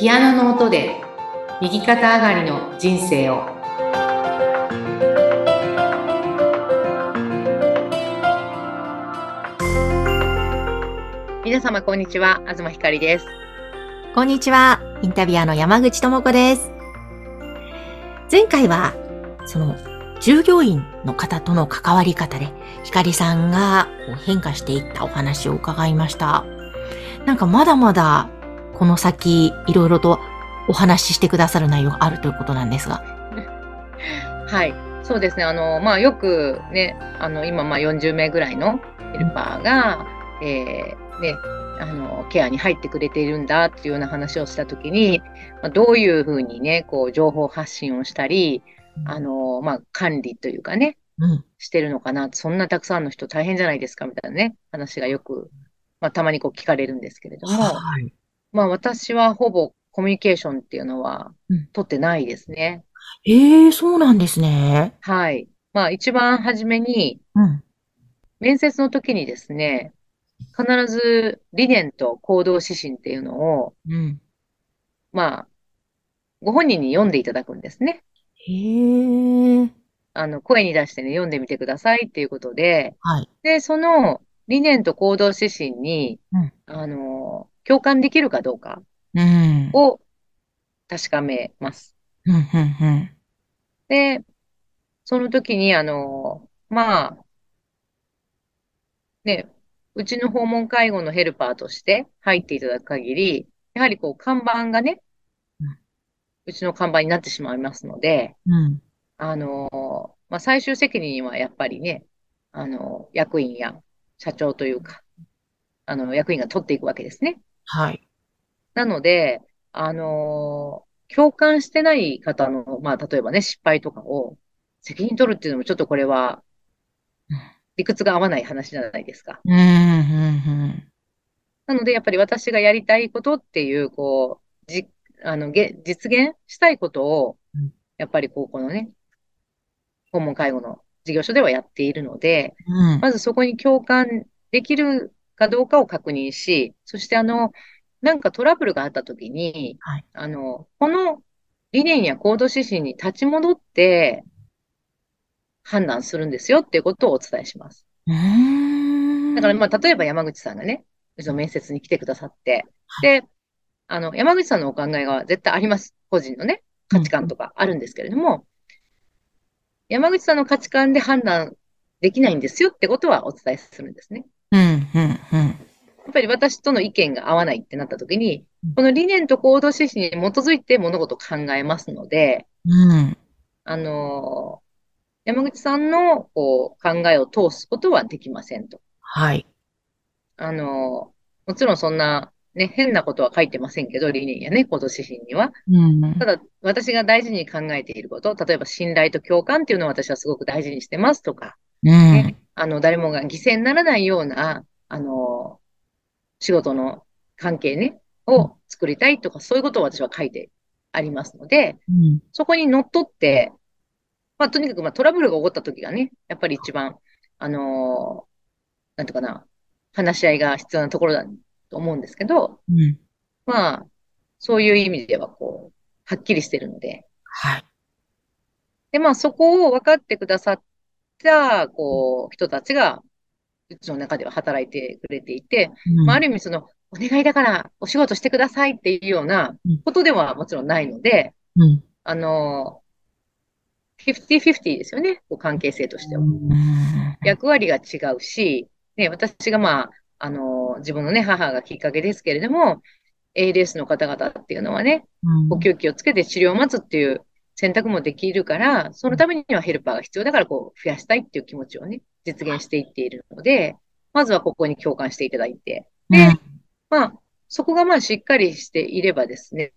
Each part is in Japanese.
ピアノの音で右肩上がりの人生を皆様こんにちは東ひかりですこんにちは。インタビュアーの山口智子です。前回は、その、従業員の方との関わり方で、ひかりさんがこう変化していったお話を伺いました。なんかまだまだ、この先、いろいろとお話ししてくださる内容があるということなんですが。はいそうですねあのまあよくねあの今まあ40名ぐらいのヘルパーが、えーねあのケアに入ってくれているんだっていうような話をしたときに、まあ、どういうふうにねこう情報発信をしたりあの、まあ、管理というかねうん。してるのかなそんなたくさんの人大変じゃないですかみたいなね話がよく、まあ、たまにこう聞かれるんですけれども、はい。まあ私はほぼコミュニケーションっていうのはうん取ってないですね。ええそうなんですね。はい。まあ一番初めにうん。面接の時にですね、必ず理念と行動指針っていうのを、うん。まあ、ご本人に読んでいただくんですね。へえ。あの、声に出してね、読んでみてくださいっていうことで、はい。で、その理念と行動指針に、うんあの、共感できるかどうかうん。を確かめます。うん、うん、うん。で、その時に、あの、まあ、ね、うちの訪問介護のヘルパーとして入っていただく限り、やはりこう、看板がねうん、うちの看板になってしまいますので、うん。あの、まあ、最終責任はやっぱりね、あの、役員や社長というか、あの、役員が取っていくわけですね。はい。なので、あのー共感してない方の、まあ、例えばね、失敗とかを責任取るっていうのもちょっとこれはうん、理屈が合わない話じゃないですか。うん、うん、なので、やっぱり私がやりたいことっていう、こう、じ、あの、げ、実現したいことをうん、やっぱりこう、このね、訪問介護の事業所ではやっているので、うん。うん。まずそこに共感できるかどうかを確認し、そしてあの、なんかトラブルがあったときに、はいあの、この理念や行動指針に立ち戻って判断するんですよっていうことをお伝えします。だからまあ、例えば山口さんがね、うちの面接に来てくださって、で、あの、山口さんのお考えが絶対あります。個人のね、価値観とかあるんですけれども、山口さんの価値観で判断できないんですよってことはお伝えするんですね。うん、うん、うん。やっぱり私との意見が合わないってなった時にうん、この理念と行動指針に基づいて物事を考えますので、うん。あのー山口さんのこう考えを通すことはできませんと。はい。あのーもちろんそんなね、変なことは書いてませんけど、理念やね、行動指針には。うんた。だ、私が大事に考えていること、例えば信頼と共感っていうのを私はすごく大事にしてますとか、うんね。あの、誰もが犠牲にならないような、あの、仕事の関係ね、を作りたいとか、そういうことを私は書いてありますので、うん。そこにのっとって、まあ、とにかく、まあ、トラブルが起こった時がね、やっぱり一番、あのなんとかな、話し合いが必要なところだと思うんですけど、うん。まあ、そういう意味では、こう、はっきりしてるので、はい。で、まあ、そこを分かってくださった、こう、人たちが、うちの中では働いてくれていて、まあ、ある意味その、お願いだからお仕事してくださいっていうようなことではもちろんないので、うん。あの、50-50ですよね、こう関係性としては。うん。役割が違うし、ね、私がまあ、あの、自分のね、母がきっかけですけれども、ALS の方々っていうのはね、呼吸器をつけて治療を待つっていう選択もできるから、そのためにはヘルパーが必要だから、こう、増やしたいっていう気持ちをね、実現していっているので、まずはここに共感していただいて、で、まあ、そこがまあしっかりしていればですね、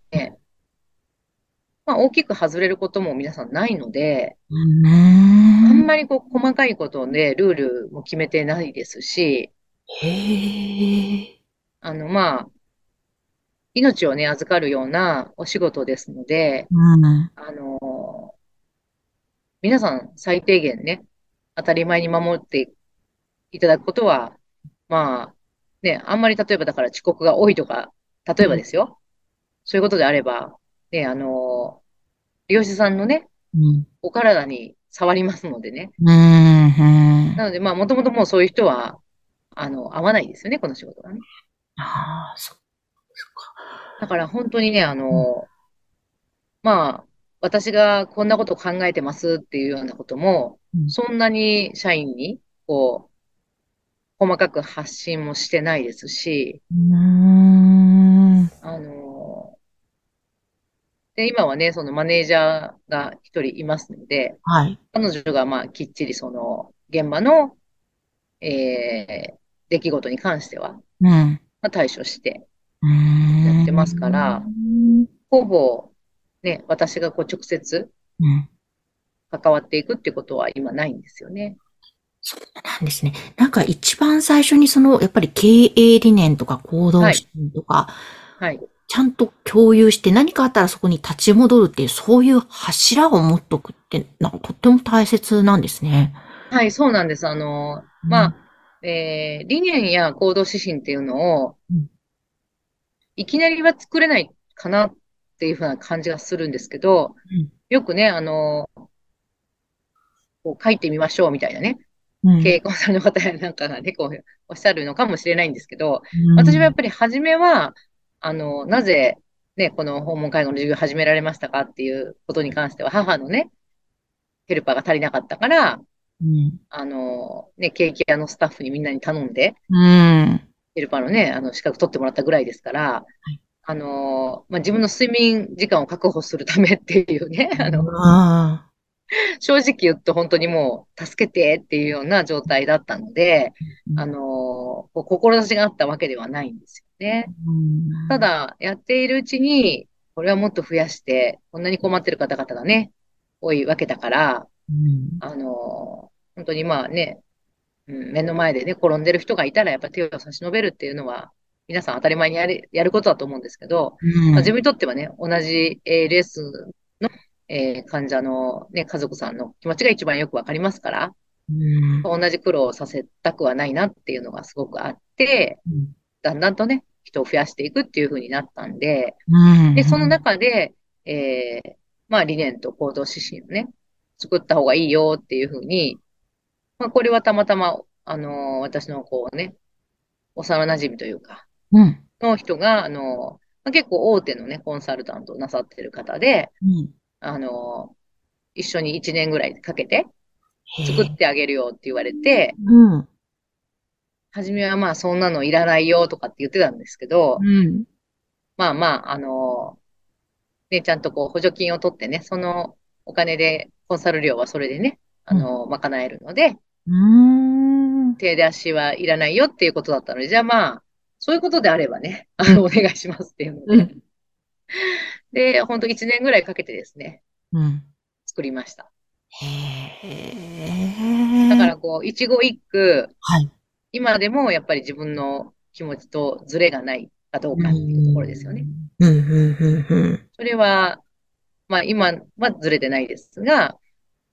まあ大きく外れることも皆さんないので、うん。あんまりこう細かいことでルールも決めてないですし、へえ。あのまあ、命をね、預かるようなお仕事ですので、うん。あの、皆さん最低限ね、当たり前に守っていただくことは、まあ、ね、あんまり例えばだから遅刻が多いとか、例えばですよ。そういうことであれば、ね、あの、利用者さんのね、うん。お体に触りますのでね。うん。うん。なので、まあ、もともともうそういう人は、あの、合わないですよね、この仕事がね。ああ、そ、そっか。だから本当にね、あの、まあ、私がこんなこと考えてますっていうようなことも、うんそんなに社員に、こう、細かく発信もしてないですし、うーん。あの、で、今はね、そのマネージャーが一人いますので、はい。彼女がまあきっちりその現場の、えー、出来事に関しては、うん。まあ、対処して、うーん。ますからうん。ほぼ、ね、私がこう直接うん。関わっていくっていうことは今ないんですよね。そうなんですね。なんか一番最初にその、やっぱり経営理念とか行動指針とか、はい。ちゃんと共有して何かあったらそこに立ち戻るっていう、そういう柱を持っとくって、なんかとっても大切なんですね。はい、そうなんです。あの、まあ、えー、理念や行動指針っていうのをうん、いきなりは作れないかなっていうふうな感じがするんですけどうん、よくね、あの、こう書いてみましょうみたいなね、うん、経営コンサルの方やなんかがね、こうおっしゃるのかもしれないんですけど、うん私はやっぱり初めは、あの、なぜ、ね、この訪問介護の授業を始められましたかっていうことに関しては、母のね、ヘルパーが足りなかったから、うん。あの、ね、ケーキ屋のスタッフにみんなに頼んで、うん。ヘルパーのね、あの、資格取ってもらったぐらいですから、い。あの、まあ、自分の睡眠時間を確保するためっていうね、あの、あ正直言うと本当にもう、助けてっていうような状態だったので、うん。あの、こう志があったわけではないんですよね。うん。た、だ、やっているうちに、これはもっと増やして、こんなに困ってる方々がね、多いわけだから、うん。あの、本当にまあね、うん、目の前でね、転んでる人がいたら、やっぱ手を差し伸べるっていうのは、皆さん当たり前にやる、やることだと思うんですけど、うん。まあ、自分にとってはね、同じ ALS の、えー患者のね、家族さんの気持ちが一番よくわかりますから、うん。同じ苦労をさせたくはないなっていうのがすごくあって、だんだんとね、人を増やしていくっていう風になったんで、うん。で、その中で、えー、まあ理念と行動指針をね、作った方がいいよっていう風に、まあこれはたまたま、あのー私のこうね、幼馴染というか、うん。の人が、あのーまあ結構大手のね、コンサルタントをなさってる方で、うん。あのー一緒に1年ぐらいかけて作ってあげるよって言われて、うん。初めはまあそんなのいらないよとかって言ってたんですけど、うん。まあまあ、あのね、ちゃんとこう補助金を取ってね、そのお金でコンサル料はそれでね、あの賄えるので、うん。手出しはいらないよっていうことだったので、じゃあまあ、そういうことであればね、あの、お願いしますっていうので、うん。で、ほんと1年ぐらいかけてですね、うん。作りました。へえ。だからこう、一語一句、はい。今でもやっぱり自分の気持ちとズレがないかどうかっていうところですよね。それは、まあ今はずれてないですが、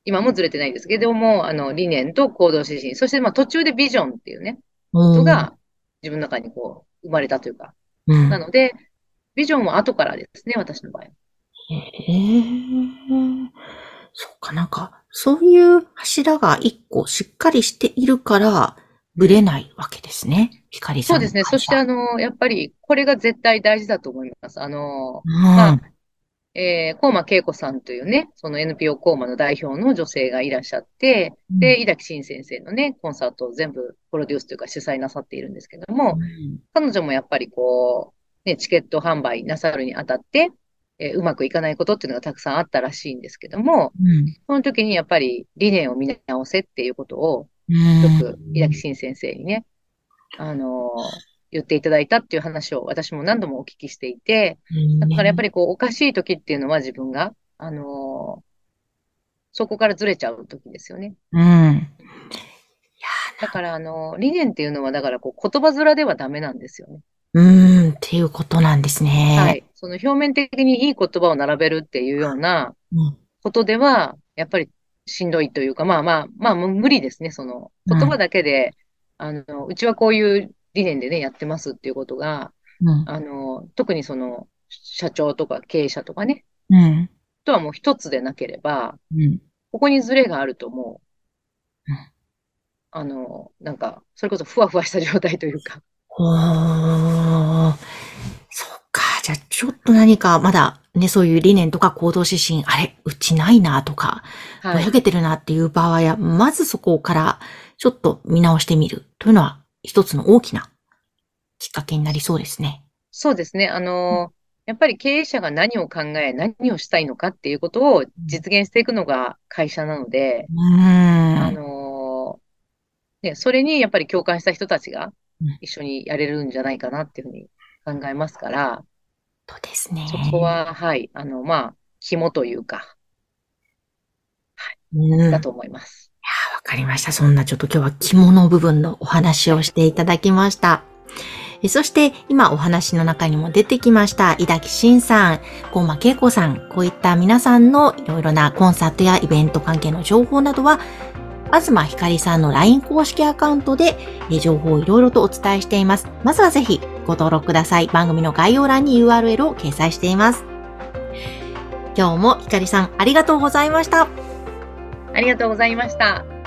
今もずれてないですけども、あの、理念と行動指針、そしてまあ途中でビジョンっていうね、ことが自分の中にこう、生まれたというか、うん、なので、ビジョンは後からですね、私の場合。へえ。そっかなんか、そういう柱が一個しっかりしているから、ぶれないわけですね。光さんのそうですね。そしてあの、やっぱりこれが絶対大事だと思います。あの、うん。まあえー、コーマ恵子さんというね、その NPO コーマの代表の女性がいらっしゃって、で、井崎慎先生のね、コンサートを全部プロデュースというか主催なさっているんですけども、うん彼女もやっぱりこう、ね、チケット販売なさるにあたって、えーうまくいかないことっていうのがたくさんあったらしいんですけども、うん。その時にやっぱり理念を見直せっていうことを、うん。よく井崎慎先生にね、あのー言っていただいたっていう話を私も何度もお聞きしていて、だからやっぱり、りこう、おかしい時っていうのは自分が、あのーそこからずれちゃう時ですよね。うん。だから、あのー理念っていうのは、だからこう、言葉面ではダメなんですよね。うん、っていうことなんですね。はい。その表面的にいい言葉を並べるっていうようなうん。ことでは、やっぱりしんどいというか、まあまあ、まあ無理ですね。その言葉だけで、あの、うちはこういう理念でね、やってますっていうことが、うん。あの、特にその、社長とか経営者とかね、うん。とはもう一つでなければ、うん。ここにズレがあるともうん。あの、なんか、それこそふわふわした状態というか。ほー。そっか。じゃあ、ちょっと何か、まだ、ね、そういう理念とか行動指針、あれ、うちないなとか、ぼやけてるなっていう場合は、まずそこから、ちょっと見直してみるというのは、一つの大きなきっかけになりそうですね。そうですね。あの、やっぱり経営者が何を考え、何をしたいのかっていうことを実現していくのが会社なので、あの、ね、それにやっぱり共感した人たちが一緒にやれるんじゃないかなっていうふうに考えますから、そうですね。そこは、はい、あの、まあ、紐というか、はい、だと思います。かりました。そんなちょっと今日は肝の部分のお話をしていただきました。そして今お話の中にも出てきました井崎慎さん、ゴーマ恵子さん、こういった皆さんのいろいろなコンサートやイベント関係の情報などは、東ひかりさんの LINE 公式アカウントで情報をいろいろとお伝えしています。まずはぜひご登録ください。番組の概要欄に URL を掲載しています。今日もひかりさんありがとうございました。ありがとうございました。